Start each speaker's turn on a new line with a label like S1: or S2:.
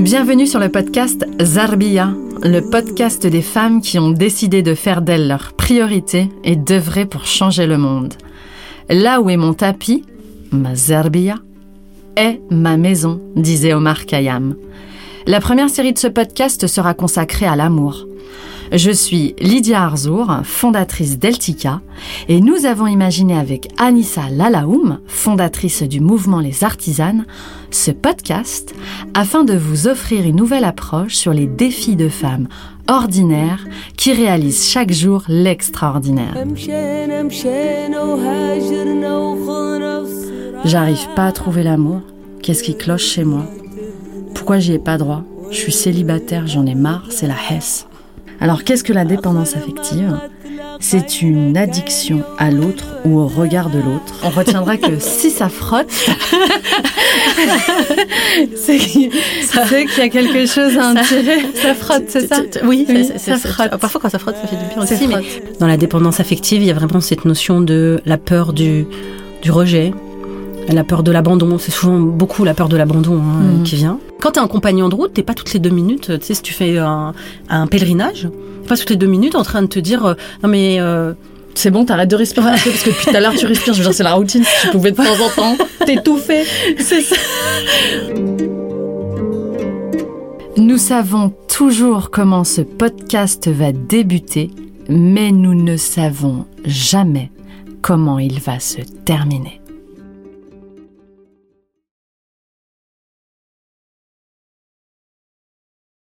S1: Bienvenue sur le podcast Zarbia, le podcast des femmes qui ont décidé de faire d'elles leur priorité et d'œuvrer pour changer le monde. Là où est mon tapis, ma Zarbia, est ma maison, disait Omar Khayyam. La première série de ce podcast sera consacrée à l'amour. Je suis Lydia Arzour, fondatrice d'Eltica, et nous avons imaginé avec Anissa Lalaoum, fondatrice du mouvement Les Artisanes, ce podcast afin de vous offrir une nouvelle approche sur les défis de femmes ordinaires qui réalisent chaque jour l'extraordinaire. J'arrive pas à trouver l'amour. Qu'est-ce qui cloche chez moi? Pourquoi j'y ai pas droit? Je suis célibataire, j'en ai marre, c'est la hesse. Alors qu'est-ce que la dépendance affective? C'est une addiction à l'autre ou au regard de l'autre. On retiendra que si ça frotte, c'est qu'il y a quelque chose à en tirer.
S2: Ça frotte, c'est ça?
S1: Oui, ça, frotte.
S2: Parfois quand ça frotte, ça fait du bien aussi. Mais dans la dépendance affective, il y a vraiment cette notion de la peur du, du rejet, la peur de l'abandon. C'est souvent beaucoup la peur de l'abandon hein, mm. qui vient. Quand tu es un compagnon de route, t'es pas toutes les deux minutes, tu sais, si tu fais un, un pèlerinage, pas toutes les deux minutes en train de te dire, euh, non mais... Euh,
S1: c'est bon, t'arrêtes de respirer parce que depuis tout à l'heure tu respires. Je veux dire, c'est la routine. Si tu pouvais de temps en temps t'étouffer, c'est ça. Nous savons toujours comment ce podcast va débuter, mais nous ne savons jamais comment il va se terminer.